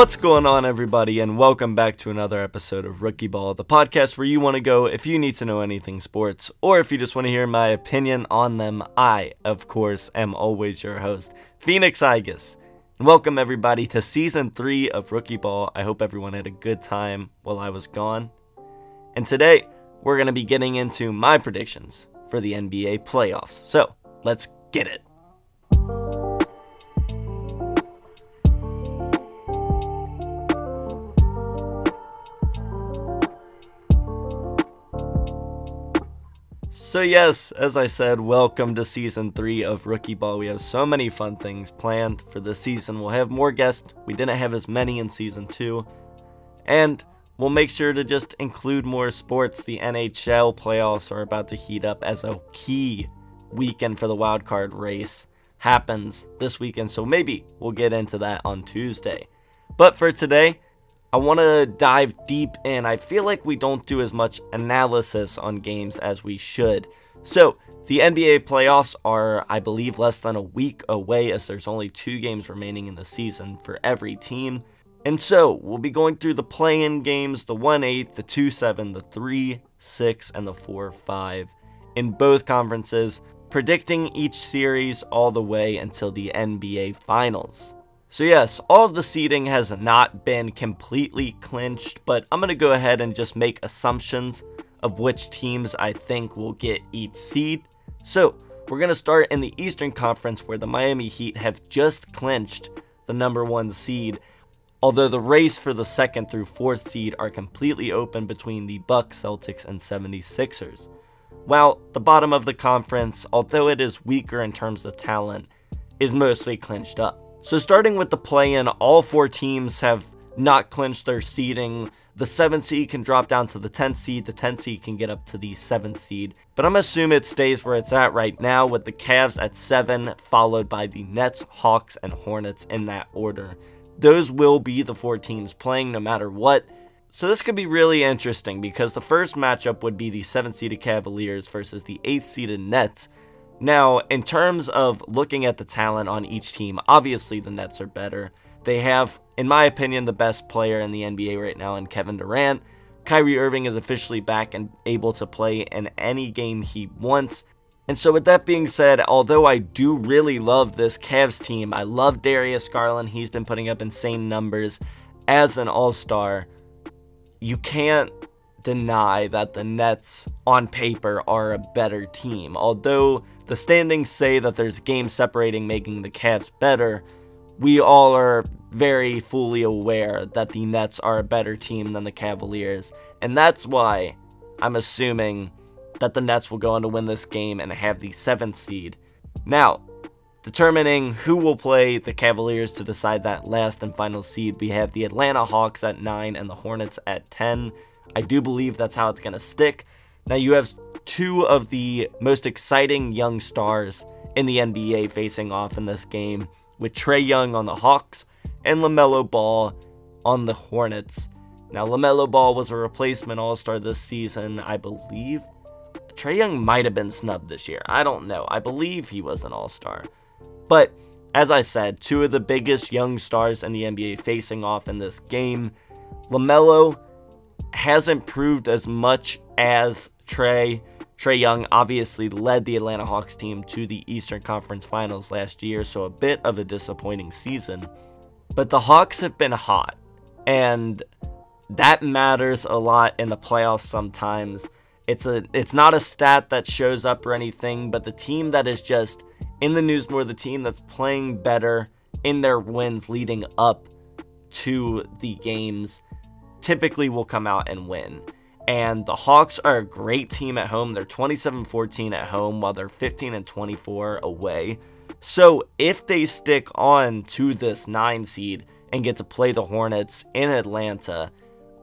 What's going on, everybody, and welcome back to another episode of Rookie Ball, the podcast where you want to go if you need to know anything sports, or if you just want to hear my opinion on them. I, of course, am always your host, Phoenix Igus. And welcome, everybody, to season three of Rookie Ball. I hope everyone had a good time while I was gone. And today, we're going to be getting into my predictions for the NBA playoffs. So, let's get it. So, yes, as I said, welcome to season three of Rookie Ball. We have so many fun things planned for this season. We'll have more guests. We didn't have as many in season two. And we'll make sure to just include more sports. The NHL playoffs are about to heat up as a key weekend for the wild card race happens this weekend. So, maybe we'll get into that on Tuesday. But for today, I want to dive deep in. I feel like we don't do as much analysis on games as we should. So, the NBA playoffs are, I believe, less than a week away as there's only two games remaining in the season for every team. And so, we'll be going through the play in games the 1 8, the 2 7, the 3 6, and the 4 5 in both conferences, predicting each series all the way until the NBA Finals. So yes, all of the seeding has not been completely clinched, but I'm going to go ahead and just make assumptions of which teams I think will get each seed. So, we're going to start in the Eastern Conference where the Miami Heat have just clinched the number 1 seed, although the race for the 2nd through 4th seed are completely open between the Bucks, Celtics, and 76ers. While the bottom of the conference, although it is weaker in terms of talent, is mostly clinched up. So starting with the play-in, all four teams have not clinched their seeding. The 7 seed can drop down to the 10th seed, the 10th seed can get up to the 7th seed. But I'm assuming it stays where it's at right now with the Cavs at 7, followed by the Nets, Hawks, and Hornets in that order. Those will be the four teams playing no matter what. So this could be really interesting because the first matchup would be the 7th seeded Cavaliers versus the 8th seeded Nets. Now, in terms of looking at the talent on each team, obviously the Nets are better. They have, in my opinion, the best player in the NBA right now in Kevin Durant. Kyrie Irving is officially back and able to play in any game he wants. And so, with that being said, although I do really love this Cavs team, I love Darius Garland. He's been putting up insane numbers as an all star. You can't deny that the Nets, on paper, are a better team. Although the standings say that there's games separating making the Cavs better, we all are very fully aware that the Nets are a better team than the Cavaliers. And that's why I'm assuming that the Nets will go on to win this game and have the seventh seed. Now, determining who will play the Cavaliers to decide that last and final seed, we have the Atlanta Hawks at 9 and the Hornets at 10. I do believe that's how it's going to stick. Now, you have two of the most exciting young stars in the NBA facing off in this game with Trae Young on the Hawks and LaMelo Ball on the Hornets. Now, LaMelo Ball was a replacement All Star this season, I believe. Trae Young might have been snubbed this year. I don't know. I believe he was an All Star. But as I said, two of the biggest young stars in the NBA facing off in this game. LaMelo hasn't proved as much as Trae. Trae Young obviously led the Atlanta Hawks team to the Eastern Conference Finals last year, so a bit of a disappointing season. But the Hawks have been hot, and that matters a lot in the playoffs sometimes. It's a it's not a stat that shows up or anything, but the team that is just in the news more the team that's playing better in their wins leading up to the games typically will come out and win. And the Hawks are a great team at home. They're 27 14 at home while they're 15 and 24 away. So if they stick on to this 9 seed and get to play the Hornets in Atlanta,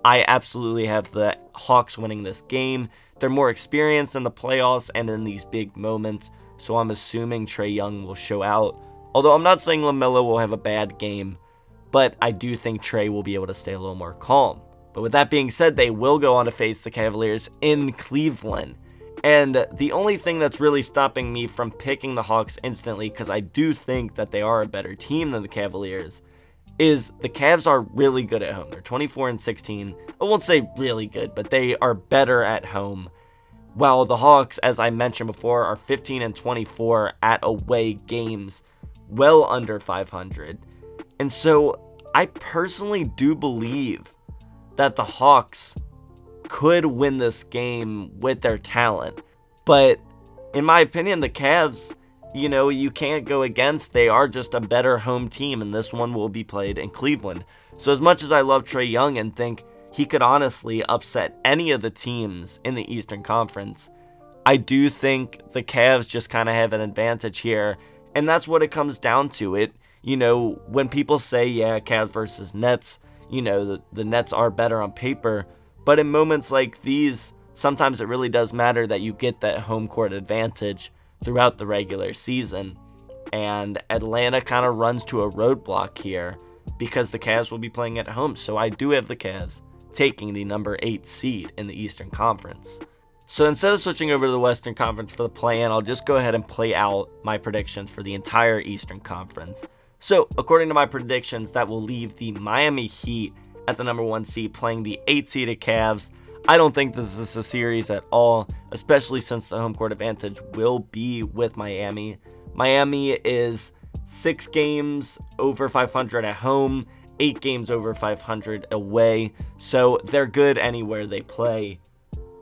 I absolutely have the Hawks winning this game. They're more experienced in the playoffs and in these big moments, so I'm assuming Trae Young will show out. Although I'm not saying LaMelo will have a bad game, but I do think Trae will be able to stay a little more calm. But with that being said, they will go on to face the Cavaliers in Cleveland. And the only thing that's really stopping me from picking the Hawks instantly, because I do think that they are a better team than the Cavaliers, is the Cavs are really good at home. They're 24 and 16. I won't say really good, but they are better at home. While the Hawks, as I mentioned before, are 15 and 24 at away games, well under 500. And so I personally do believe that the Hawks could win this game with their talent. But in my opinion, the Cavs you know, you can't go against. They are just a better home team, and this one will be played in Cleveland. So, as much as I love Trae Young and think he could honestly upset any of the teams in the Eastern Conference, I do think the Cavs just kind of have an advantage here, and that's what it comes down to. It, you know, when people say, yeah, Cavs versus Nets, you know, the, the Nets are better on paper, but in moments like these, sometimes it really does matter that you get that home court advantage throughout the regular season. And Atlanta kind of runs to a roadblock here because the Cavs will be playing at home. So I do have the Cavs taking the number 8 seed in the Eastern Conference. So instead of switching over to the Western Conference for the play-in, I'll just go ahead and play out my predictions for the entire Eastern Conference. So, according to my predictions, that will leave the Miami Heat at the number 1 seed playing the 8 seeded Cavs I don't think this is a series at all, especially since the home court advantage will be with Miami. Miami is six games over 500 at home, eight games over 500 away, so they're good anywhere they play.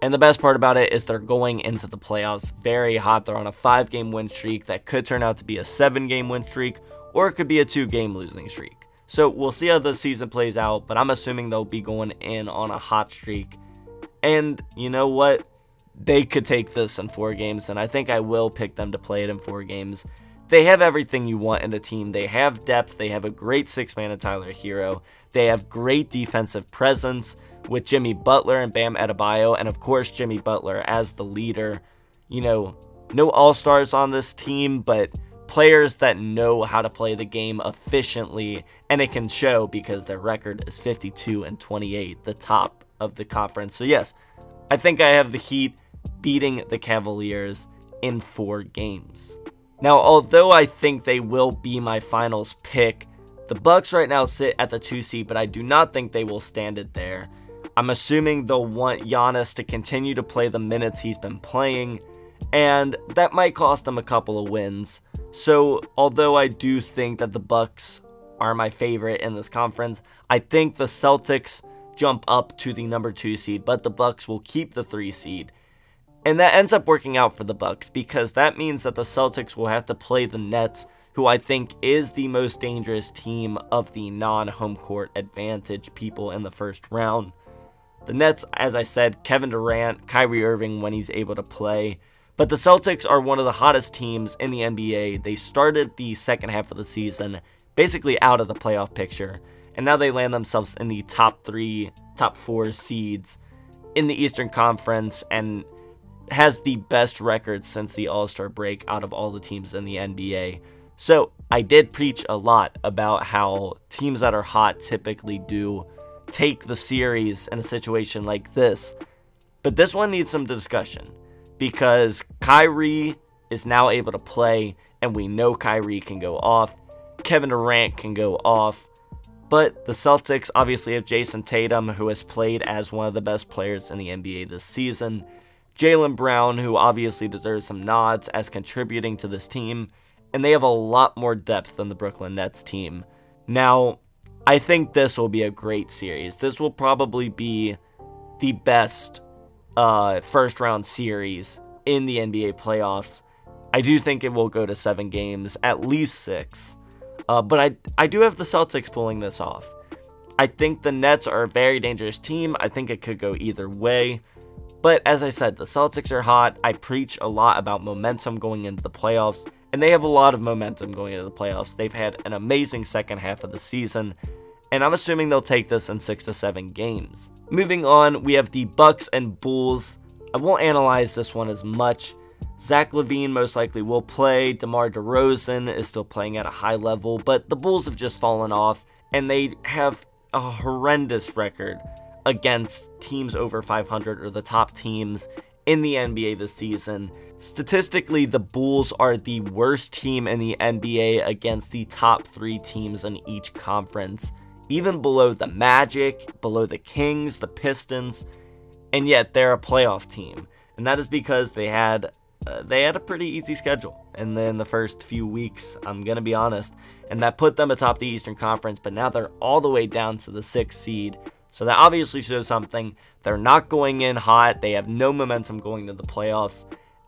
And the best part about it is they're going into the playoffs very hot. They're on a five game win streak that could turn out to be a seven game win streak, or it could be a two game losing streak. So we'll see how the season plays out, but I'm assuming they'll be going in on a hot streak and you know what? They could take this in four games, and I think I will pick them to play it in four games. They have everything you want in a team. They have depth. They have a great six man in Tyler Herro. They have great defensive presence with Jimmy Butler and Bam Adebayo, and of course, Jimmy Butler as the leader. You know, no all stars on this team, but players that know how to play the game efficiently, and it can show because their record is 52 and 28, the top of the conference. So, yes, I think I have the Heat beating the Cavaliers in four games. Now, although I think they will be my finals pick, the Bucks right now sit at the 2 seed, but I do not think they will stand it there. I'm assuming they'll want Giannis to continue to play the minutes he's been playing, and that might cost them a couple of wins. So, although I do think that the Bucks are my favorite in this conference, I think the Celtics jump up to the number 2 seed, but the Bucks will keep the 3 seed. And that ends up working out for the Bucks because that means that the Celtics will have to play the Nets, who I think is the most dangerous team of the non-home court advantage people in the first round. The Nets, as I said, Kevin Durant, Kyrie Irving when he's able to play. But the Celtics are one of the hottest teams in the NBA. They started the second half of the season basically out of the playoff picture and now they land themselves in the top three, top four seeds in the Eastern Conference and has the best record since the All Star break out of all the teams in the NBA. So I did preach a lot about how teams that are hot typically do take the series in a situation like this. But this one needs some discussion because Kyrie is now able to play, and we know Kyrie can go off. Kevin Durant can go off. But the Celtics obviously have Jayson Tatum, who has played as one of the best players in the NBA this season. Jaylen Brown, who obviously deserves some nods as contributing to this team. And they have a lot more depth than the Brooklyn Nets team. Now, I think this will be a great series. This will probably be the best uh, first round series in the NBA playoffs. I do think it will go to seven games, at least six. Uh, but I, I do have the Celtics pulling this off. I think the Nets are a very dangerous team. I think it could go either way. But as I said, the Celtics are hot. I preach a lot about momentum going into the playoffs, and they have a lot of momentum going into the playoffs. They've had an amazing second half of the season, and I'm assuming they'll take this in 6 to 7 games. Moving on, we have the Bucks and Bulls. I won't analyze this one as much Zach LaVine most likely will play. DeMar DeRozan is still playing at a high level, but the Bulls have just fallen off, and they have a horrendous record against teams over 500 or the top teams in the NBA this season. Statistically, the Bulls are the worst team in the NBA against the top three teams in each conference, even below the Magic, below the Kings, the Pistons, and yet they're a playoff team. And that is because they had uh, they had a pretty easy schedule. And then the first few weeks, I'm to be honest, and that put them atop the Eastern Conference, but now they're all the way down to the sixth seed. So that obviously shows something. They're not going in hot. They have no momentum going to the playoffs.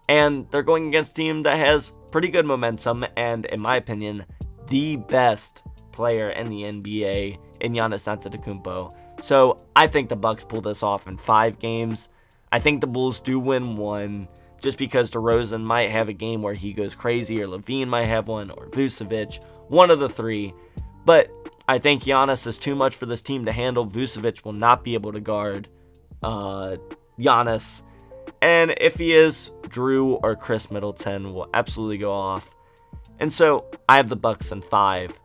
And they're going against a team that has pretty good momentum and, in my opinion, the best player in the NBA in Giannis Antetokounmpo. So I think the Bucks pull this off in five games. I think the Bulls do win one just because DeRozan might have a game where he goes crazy, or LaVine might have one, or Vucevic, one of the three. But I think Giannis is too much for this team to handle. Vucevic will not be able to guard uh, Giannis. And if he is, Jrue or Khris Middleton will absolutely go off. And so I have the Bucks in five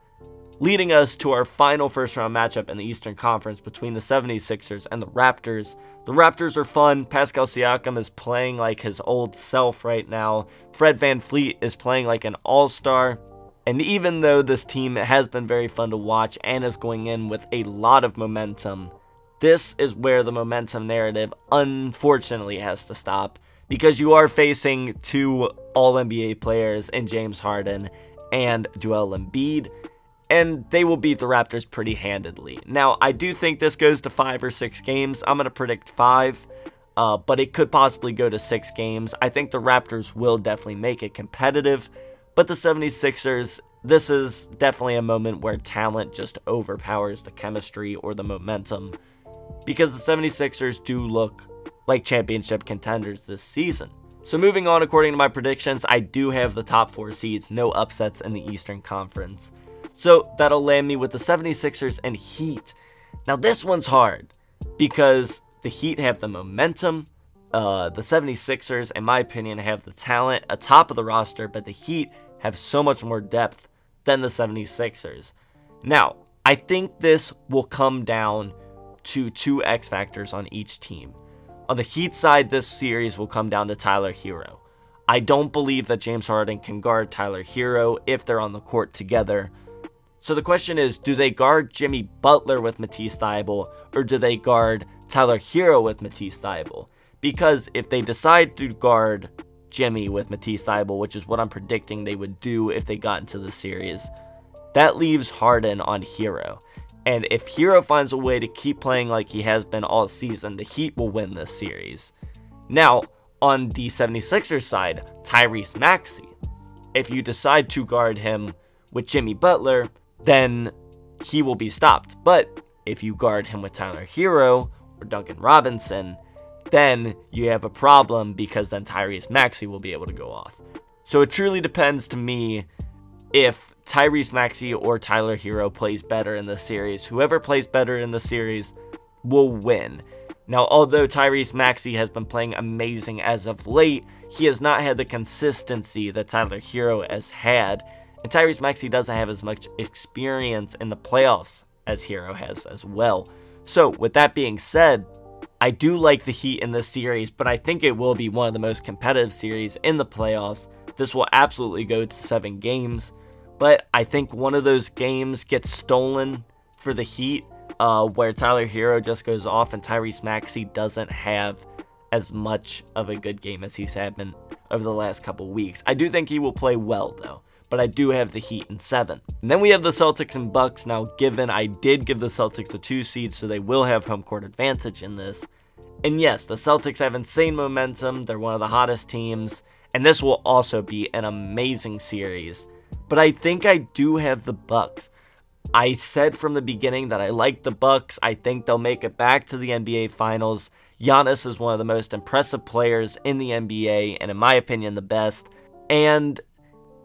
leading us to our final first round matchup in the Eastern Conference between the 76ers and the Raptors. The Raptors are fun. Pascal Siakam is playing like his old self right now. Fred VanVleet is playing like an all star. And even though this team has been very fun to watch and is going in with a lot of momentum, this is where the momentum narrative unfortunately has to stop because you are facing two All NBA players in James Harden and Joel Embiid and they will beat the Raptors pretty handedly. Now, I do think this goes to five or six games. I'm going to predict five, uh, but it could possibly go to six games. I think the Raptors will definitely make it competitive, but the 76ers, this is definitely a moment where talent just overpowers the chemistry or the momentum because the 76ers do look like championship contenders this season. So moving on, according to my predictions, I do have the top four seeds, no upsets in the Eastern Conference. So that'll land me with the 76ers and Heat. Now, this one's hard because the Heat have the momentum. Uh, the 76ers, in my opinion, have the talent atop of the roster, but the Heat have so much more depth than the 76ers. Now, I think this will come down to two X factors on each team. On the Heat side, this series will come down to Tyler Herro. I don't believe that James Harden can guard Tyler Herro if they're on the court together. So the question is, do they guard Jimmy Butler with Matisse Thybulle, or do they guard Tyler Herro with Matisse Thybulle? Because if they decide to guard Jimmy with Matisse Thybulle, which is what I'm predicting they would do if they got into the series, that leaves Harden on Herro. And if Herro finds a way to keep playing like he has been all season, the Heat will win this series. Now, on the 76ers side, Tyrese Maxey. If you decide to guard him with Jimmy Butler, then he will be stopped. But if you guard him with Tyler Herro or Duncan Robinson, then you have a problem because then Tyrese Maxey will be able to go off. So it truly depends to me if Tyrese Maxey or Tyler Herro plays better in the series. Whoever plays better in the series will win. Now, although Tyrese Maxey has been playing amazing as of late, he has not had the consistency that Tyler Herro has had and Tyrese Maxey doesn't have as much experience in the playoffs as Herro has as well. So, with that being said, I do like the Heat in this series, but I think it will be one of the most competitive series in the playoffs. This will absolutely go to seven games, but I think one of those games gets stolen for the Heat, uh, where Tyler Herro just goes off and Tyrese Maxey doesn't have as much of a good game as he's had been over the last couple weeks. I do think he will play well, though but I do have the Heat in seven. And then we have the Celtics and Bucks. Now, given I did give the Celtics the two seeds, so they will have home court advantage in this. And yes, the Celtics have insane momentum. They're one of the hottest teams, and this will also be an amazing series. But I think I do have the Bucks. I said from the beginning that I like the Bucks. I think they'll make it back to the NBA Finals. Giannis is one of the most impressive players in the NBA, and in my opinion, the best. And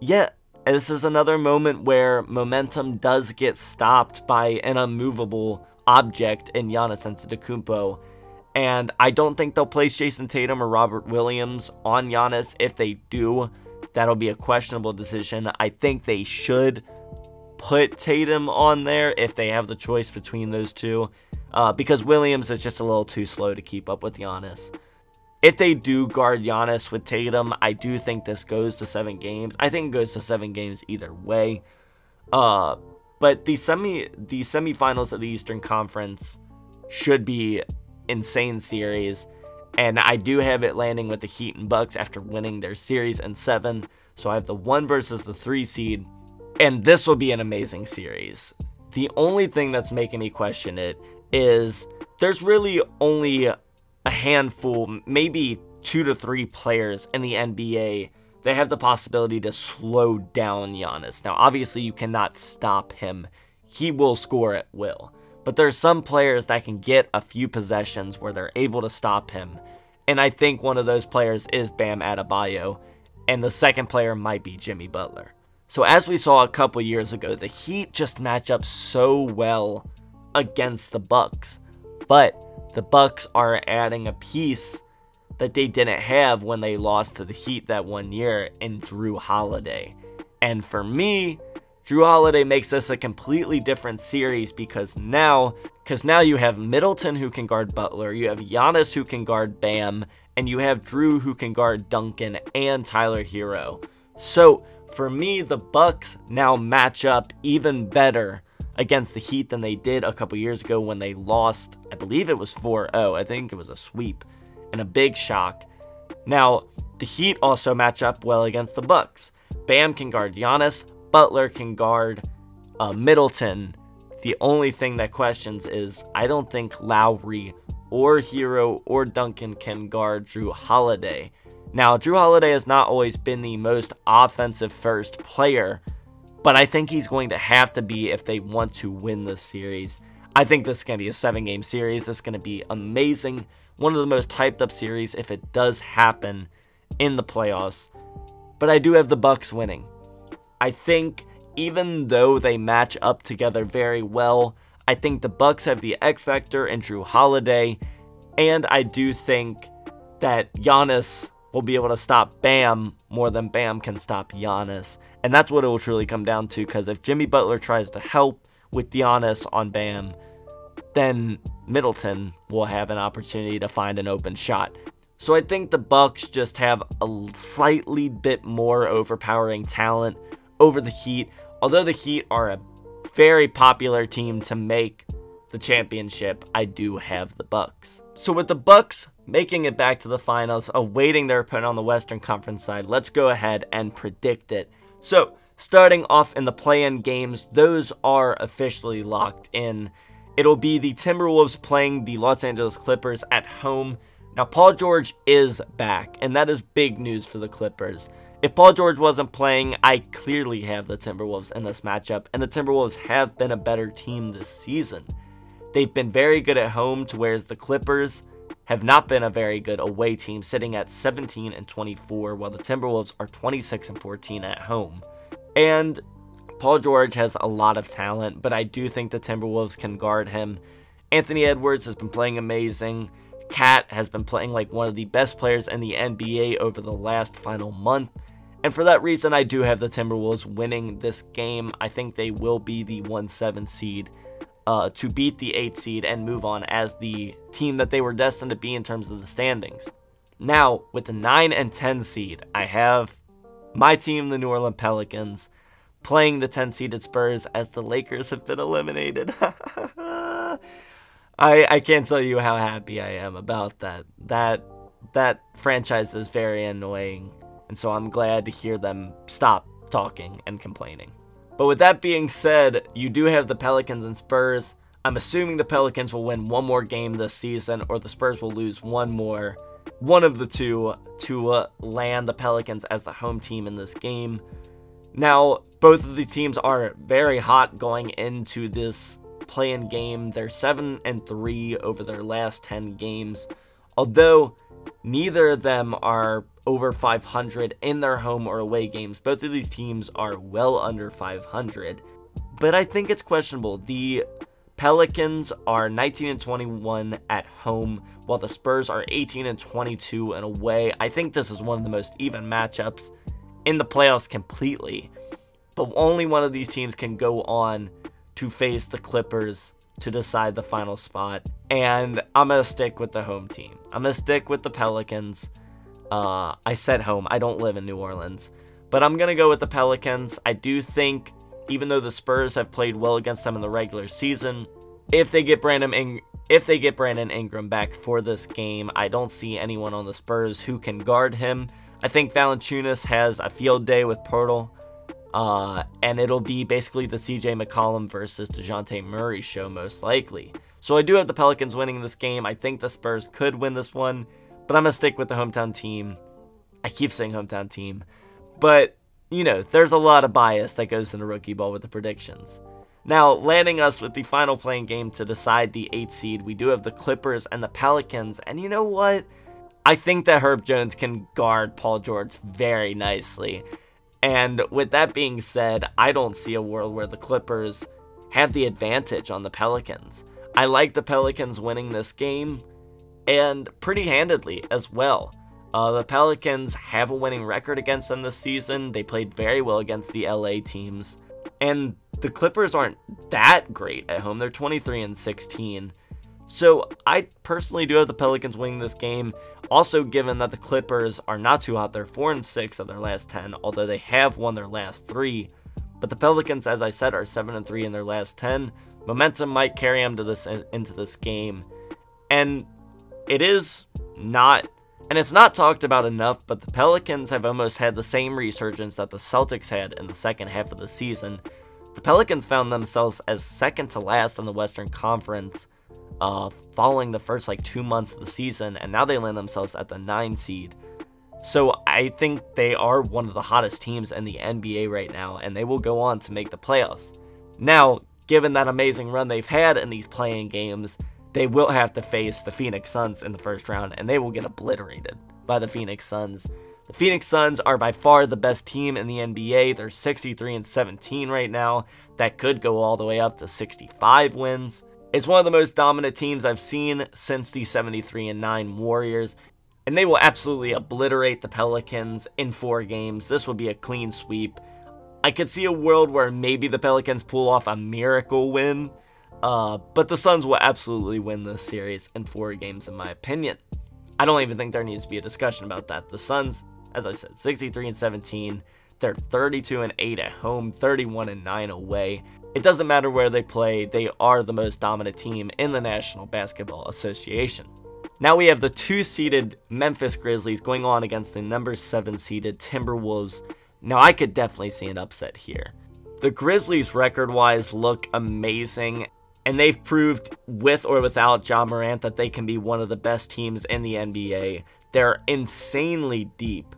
yeah, this is another moment where momentum does get stopped by an unmovable object in Giannis Antetokounmpo. And I don't think they'll place Jayson Tatum or Robert Williams on Giannis. If they do, that'll be a questionable decision. I think they should put Tatum on there if they have the choice between those two, uh, because Williams is just a little too slow to keep up with Giannis. If they do guard Giannis with Tatum, I do think this goes to seven games. I think it goes to seven games either way. Uh, but the semi the semifinals of the Eastern Conference should be insane series. And I do have it landing with the Heat and Bucks after winning their series in seven. So I have the one versus the three seed. And this will be an amazing series. The only thing that's making me question it is there's really only a handful, maybe two to three players in the NBA that have the possibility to slow down Giannis. Now, obviously, you cannot stop him, he will score at will. But there's some players that can get a few possessions where they're able to stop him. And I think one of those players is Bam Adebayo. And the second player might be Jimmy Butler. So as we saw a couple years ago, the Heat just match up so well against the Bucks. But the Bucks are adding a piece that they didn't have when they lost to the Heat that one year in Jrue Holiday. And for me, Jrue Holiday makes this a completely different series because now, because now you have Middleton who can guard Butler, you have Giannis who can guard Bam, and you have Jrue who can guard Duncan and Tyler Herro. So for me, the Bucks now match up even better against the Heat than they did a couple years ago when they lost. I believe it was 4-0. I think it was a sweep and a big shock. Now, the Heat also match up well against the Bucks. Bam can guard Giannis, Butler can guard uh, Middleton. The only thing that questions is I don't think Lowry or Herro or Duncan can guard Jrue Holiday. Now, Jrue Holiday has not always been the most offensive first player, but I think he's going to have to be if they want to win this series. I think this is going to be a seven game series. This is going to be amazing. One of the most hyped up series if it does happen in the playoffs. But I do have the Bucks winning. I think even though they match up together very well, I think the Bucks have the X factor and Jrue Holiday, and I do think that Giannis will be able to stop Bam more than Bam can stop Giannis. And that's what it will truly come down to because if Jimmy Butler tries to help with Giannis on Bam, then Middleton will have an opportunity to find an open shot. So I think the Bucks just have a slightly bit more overpowering talent over the Heat. Although the Heat are a very popular team to make the championship, I do have the Bucks. So with the Bucks making it back to the finals, awaiting their opponent on the Western Conference side, let's go ahead and predict it. So, starting off in the play-in games, those are officially locked in. It'll be the Timberwolves playing the Los Angeles Clippers at home. Now, Paul George is back, and that is big news for the Clippers. If Paul George wasn't playing, I clearly have the Timberwolves in this matchup, and the Timberwolves have been a better team this season. They've been very good at home, to whereas the Clippers have not been a very good away team, sitting at 17 and 24, while the Timberwolves are 26 and 14 at home. And Paul George has a lot of talent, but I do think the Timberwolves can guard him. Anthony Edwards has been playing amazing. KAT has been playing like one of the best players in the NBA over the last final month. And for that reason, I do have the Timberwolves winning this game. I think they will be the 1 7 seed uh, to beat the 8 seed and move on as the team that they were destined to be in terms of the standings. Now, with the 9 and 10 seed, I have my team, the New Orleans Pelicans, playing the 10 seeded Spurs as the Lakers have been eliminated. I, I can't tell you how happy I am about that. That that franchise is very annoying. And so I'm glad to hear them stop talking and complaining. But with that being said, you do have the Pelicans and Spurs. I'm assuming the Pelicans will win one more game this season, or the Spurs will lose one more. One of the two to uh, land the Pelicans as the home team in this game. Now, both of the teams are very hot going into this play-in game. They're 7 and 3 over their last 10 games. Although neither of them are over 500 in their home or away games. Both of these teams are well under 500. But I think it's questionable. The Pelicans are 19 and 21 at home, while the Spurs are 18 and 22 and away. I think this is one of the most even matchups in the playoffs completely. But only one of these teams can go on to face the Clippers to decide the final spot and I'm gonna stick with the home team. I'm gonna stick with the Pelicans. Uh, I said home. I don't live in New Orleans, but I'm gonna go with the Pelicans. I do think, even though the Spurs have played well against them in the regular season, if they get Brandon if they get Brandon Ingram back for this game, I don't see anyone on the Spurs who can guard him. I think Valanciunas has a field day with Poeltl. Uh, and it'll be basically the CJ McCollum versus DeJounte Murray show, most likely. So I do have the Pelicans winning this game. I think the Spurs could win this one, but I'm going to stick with the hometown team. I keep saying hometown team, but, you know, there's a lot of bias that goes into rookie ball with the predictions. Now, landing us with the final play-in game to decide the 8th seed, we do have the Clippers and the Pelicans, and you know what? I think that Herb Jones can guard Paul George very nicely. And with that being said, I don't see a world where the Clippers have the advantage on the Pelicans. I like the Pelicans winning this game and pretty handedly as well. Uh, the Pelicans have a winning record against them this season. They played very well against the LA teams. And the Clippers aren't that great at home. They're 23 and 16. So I personally do have the Pelicans winning this game. Also, given that the Clippers are not too hot, they're four and six of their last ten, although they have won their last three. But the Pelicans, as I said, are seven and three in their last ten. Momentum might carry them to this into this game, and it is not, and it's not talked about enough. But the Pelicans have almost had the same resurgence that the Celtics had in the second half of the season. The Pelicans found themselves as second to last in the Western Conference uh, following the first like two months of the season, and now they land themselves at the nine seed. So I think they are one of the hottest teams in the NBA right now, and they will go on to make the playoffs. Now, given that amazing run they've had in these play-in games, they will have to face the Phoenix Suns in the first round, and they will get obliterated by the Phoenix Suns. The Phoenix Suns are by far the best team in the NBA. They're 63 and 17 right now. That could go all the way up to 65 wins. It's one of the most dominant teams I've seen since the 73 and 9 Warriors, and they will absolutely obliterate the Pelicans in four games. This will be a clean sweep. I could see a world where maybe the Pelicans pull off a miracle win, uh, but the Suns will absolutely win this series in four games, in my opinion. I don't even think there needs to be a discussion about that. The Suns, as I said, 63 and 17. They're 32 and 8 at home, 31 and 9 away. It doesn't matter where they play, they are the most dominant team in the National Basketball Association. Now we have the two seeded Memphis Grizzlies going on against the number seven seeded Timberwolves. Now I could definitely see an upset here. The Grizzlies record wise look amazing, and they've proved with or without Ja Morant that they can be one of the best teams in the NBA. They're insanely deep,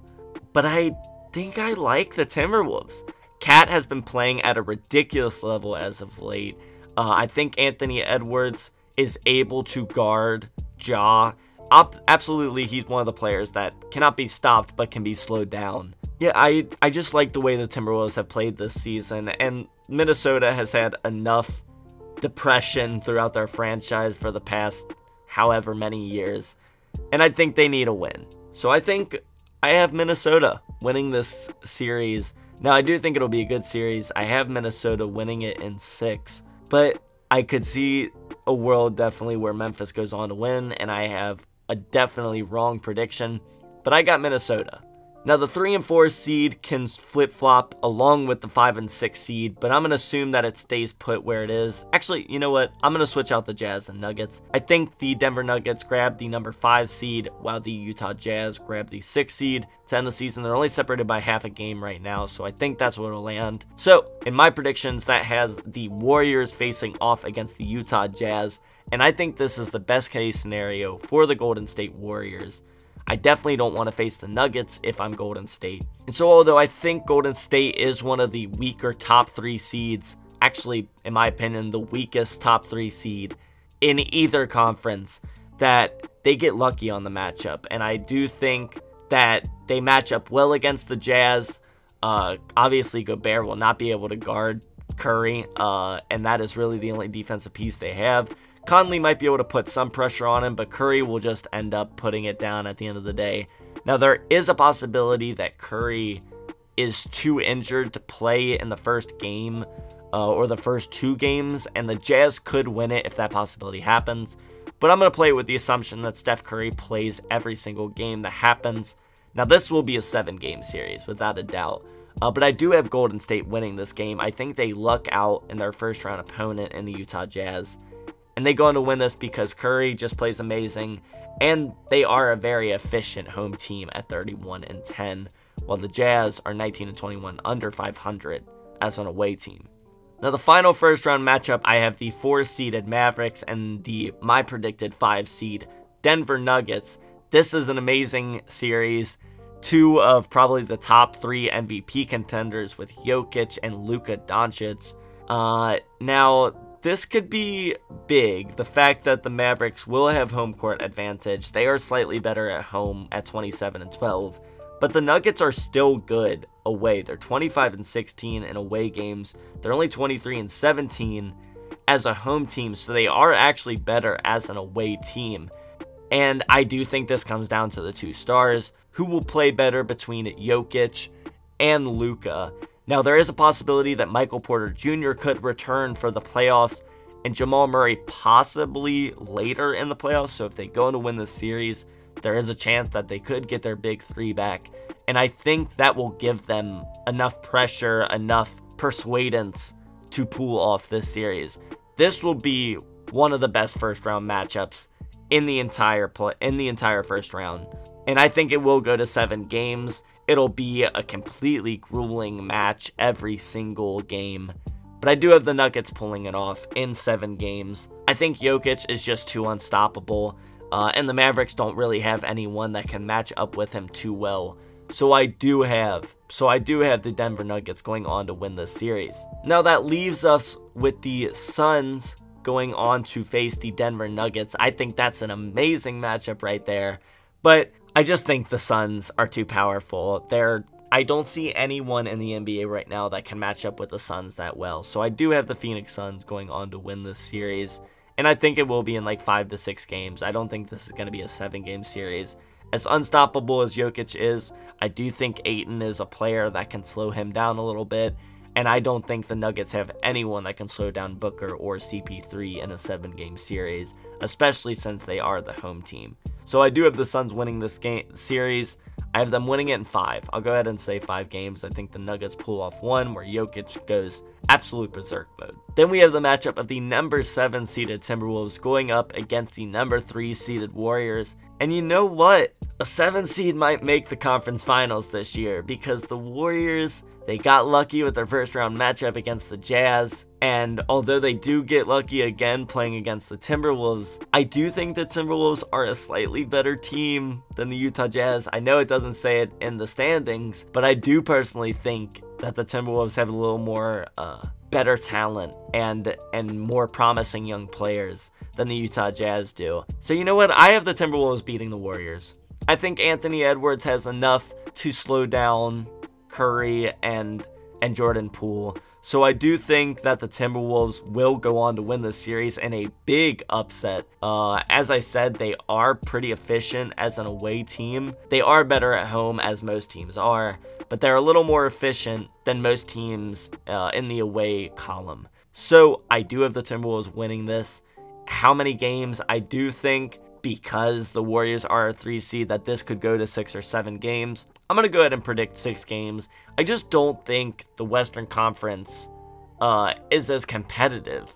but I think I like the Timberwolves. KAT has been playing at a ridiculous level as of late. Uh, I think Anthony Edwards is able to guard Ja. Op- absolutely, he's one of the players that cannot be stopped but can be slowed down. Yeah, I, I just like the way the Timberwolves have played this season, and Minnesota has had enough depression throughout their franchise for the past however many years, and I think they need a win. So I think I have Minnesota winning this series now, I do think it'll be a good series. I have Minnesota winning it in six, but I could see a world definitely where Memphis goes on to win, and I have a definitely wrong prediction, but I got Minnesota. Now, the 3 and 4 seed can flip flop along with the 5 and 6 seed, but I'm going to assume that it stays put where it is. Actually, you know what? I'm going to switch out the Jazz and Nuggets. I think the Denver Nuggets grab the number 5 seed, while the Utah Jazz grab the 6 seed. To end the season, they're only separated by half a game right now, so I think that's where it'll land. So, in my predictions, that has the Warriors facing off against the Utah Jazz, and I think this is the best case scenario for the Golden State Warriors. I definitely don't want to face the Nuggets if I'm Golden State. And so, although I think Golden State is one of the weaker top three seeds, actually, in my opinion, the weakest top three seed in either conference, that they get lucky on the matchup. And I do think that they match up well against the Jazz. Uh, obviously, Gobert will not be able to guard Curry, uh, and that is really the only defensive piece they have. Conley might be able to put some pressure on him, but Curry will just end up putting it down at the end of the day. Now, there is a possibility that Curry is too injured to play in the first game uh, or the first two games, and the Jazz could win it if that possibility happens. but I'm going to play with the assumption that Steph Curry plays every single game that happens. Now, this will be a seven game series, without a doubt. Uh, but I do have Golden State winning this game. I think they luck out in their first round opponent in the Utah Jazz. And they go on to win this because Curry just plays amazing. And they are a very efficient home team at 31 and 10, while the Jazz are 19 and 21 under 500 as an away team. Now, the final first round matchup, I have the four seeded Mavericks and the my predicted five seed Denver Nuggets. This is an amazing series. Two of probably the top three MVP contenders with Jokic and Luka Doncic. Uh, now, this could be big. The fact that the Mavericks will have home court advantage. They are slightly better at home at 27 and 12. But the Nuggets are still good away. They're 25 and 16 in away games. They're only 23 and 17 as a home team, so they are actually better as an away team. And I do think this comes down to the two stars who will play better between Jokic and Luka. Now, there is a possibility that Michael Porter Jr. could return for the playoffs and Jamal Murray possibly later in the playoffs. So, if they go on to win this series, there is a chance that they could get their big three back. And I think that will give them enough pressure, enough persuadance to pull off this series. This will be one of the best first round matchups in the entire play, in the entire first round. And I think it will go to 7 games. It'll be a completely grueling match every single game. But I do have the Nuggets pulling it off in 7 games. I think Jokic is just too unstoppable. Uh, and the Mavericks don't really have anyone that can match up with him too well. So I do have, so I do have the Denver Nuggets going on to win this series. Now that leaves us with the Suns going on to face the Denver Nuggets. I think that's an amazing matchup right there. But I just think the Suns are too powerful. They're I don't see anyone in the NBA right now that can match up with the Suns that well. So I do have the Phoenix Suns going on to win this series. And I think it will be in like five to six games. I don't think this is going to be a seven game series. As unstoppable as Jokic is, I do think Ayton is a player that can slow him down a little bit. And I don't think the Nuggets have anyone that can slow down Booker or CP3 in a seven game series, especially since they are the home team. So I do have the Suns winning this game series. I have them winning it in five. I'll go ahead and say five games. I think the Nuggets pull off one where Jokic goes absolute berserk mode. Then we have the matchup of the number seven seeded Timberwolves going up against the number three seeded Warriors. And you know what? A seven seed might make the conference finals this year because the Warriors they got lucky with their first round matchup against the Jazz, and although they do get lucky again playing against the Timberwolves, I do think the Timberwolves are a slightly better team than the Utah Jazz. I know it doesn't say it in the standings, but I do personally think that the Timberwolves have a little more uh, better talent and and more promising young players than the Utah Jazz do. So you know what? I have the Timberwolves beating the Warriors. I think Anthony Edwards has enough to slow down Curry, and and Jordan Poole. So I do think that the Timberwolves will go on to win the series in a big upset. Uh, as I said, they are pretty efficient as an away team. They are better at home, as most teams are, but they're a little more efficient than most teams uh, in the away column. So I do have the Timberwolves winning this. How many games? I do think because the Warriors are a three seed that this could go to six or seven games. I'm going to go ahead and predict six games. I just don't think the Western Conference uh, is as competitive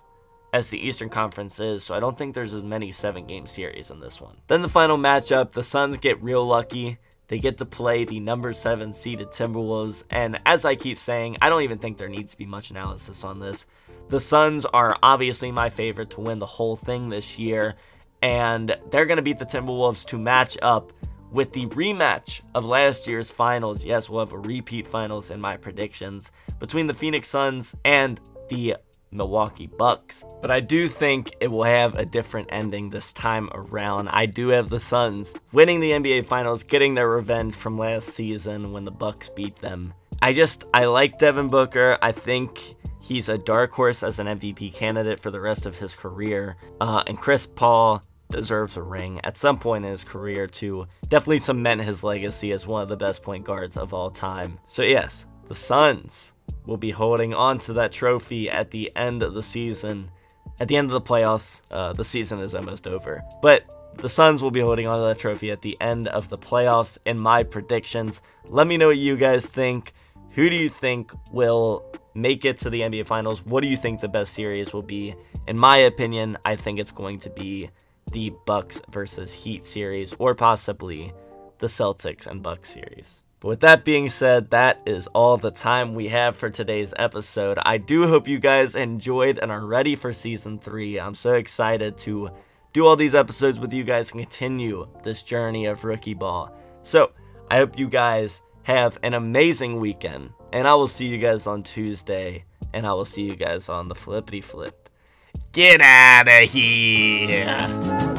as the Eastern Conference is, so I don't think there's as many seven game series in this one. Then the final matchup, the Suns get real lucky. They get to play the number seven seeded Timberwolves, and as I keep saying, I don't even think there needs to be much analysis on this. The Suns are obviously my favorite to win the whole thing this year and they're going to beat the Timberwolves to match up with the rematch of last year's finals. Yes, we'll have a repeat finals in my predictions between the Phoenix Suns and the Milwaukee Bucks. But I do think it will have a different ending this time around. I do have the Suns winning the NBA Finals, getting their revenge from last season when the Bucks beat them. I just I like Devin Booker. I think he's a dark horse as an MVP candidate for the rest of his career. Uh, and Chris Paul deserves a ring at some point in his career to definitely cement his legacy as one of the best point guards of all time. So, yes, the Suns will be holding on to that trophy at the end of the season. at the end of the playoffs, uh, the season is almost over. But the Suns will be holding on to that trophy at the end of the playoffs in my predictions. Let me know what you guys think. Who do you think will make it to the NBA Finals? What do you think the best series will be? In my opinion, I think it's going to be the Bucks versus Heat series or possibly the Celtics and Bucks series. But with that being said, that is all the time we have for today's episode. I do hope you guys enjoyed and are ready for season 3. I'm so excited to do all these episodes with you guys and continue this journey of rookie ball. So, I hope you guys have an amazing weekend, and I will see you guys on Tuesday, and I will see you guys on the flippity flip. Get out of here!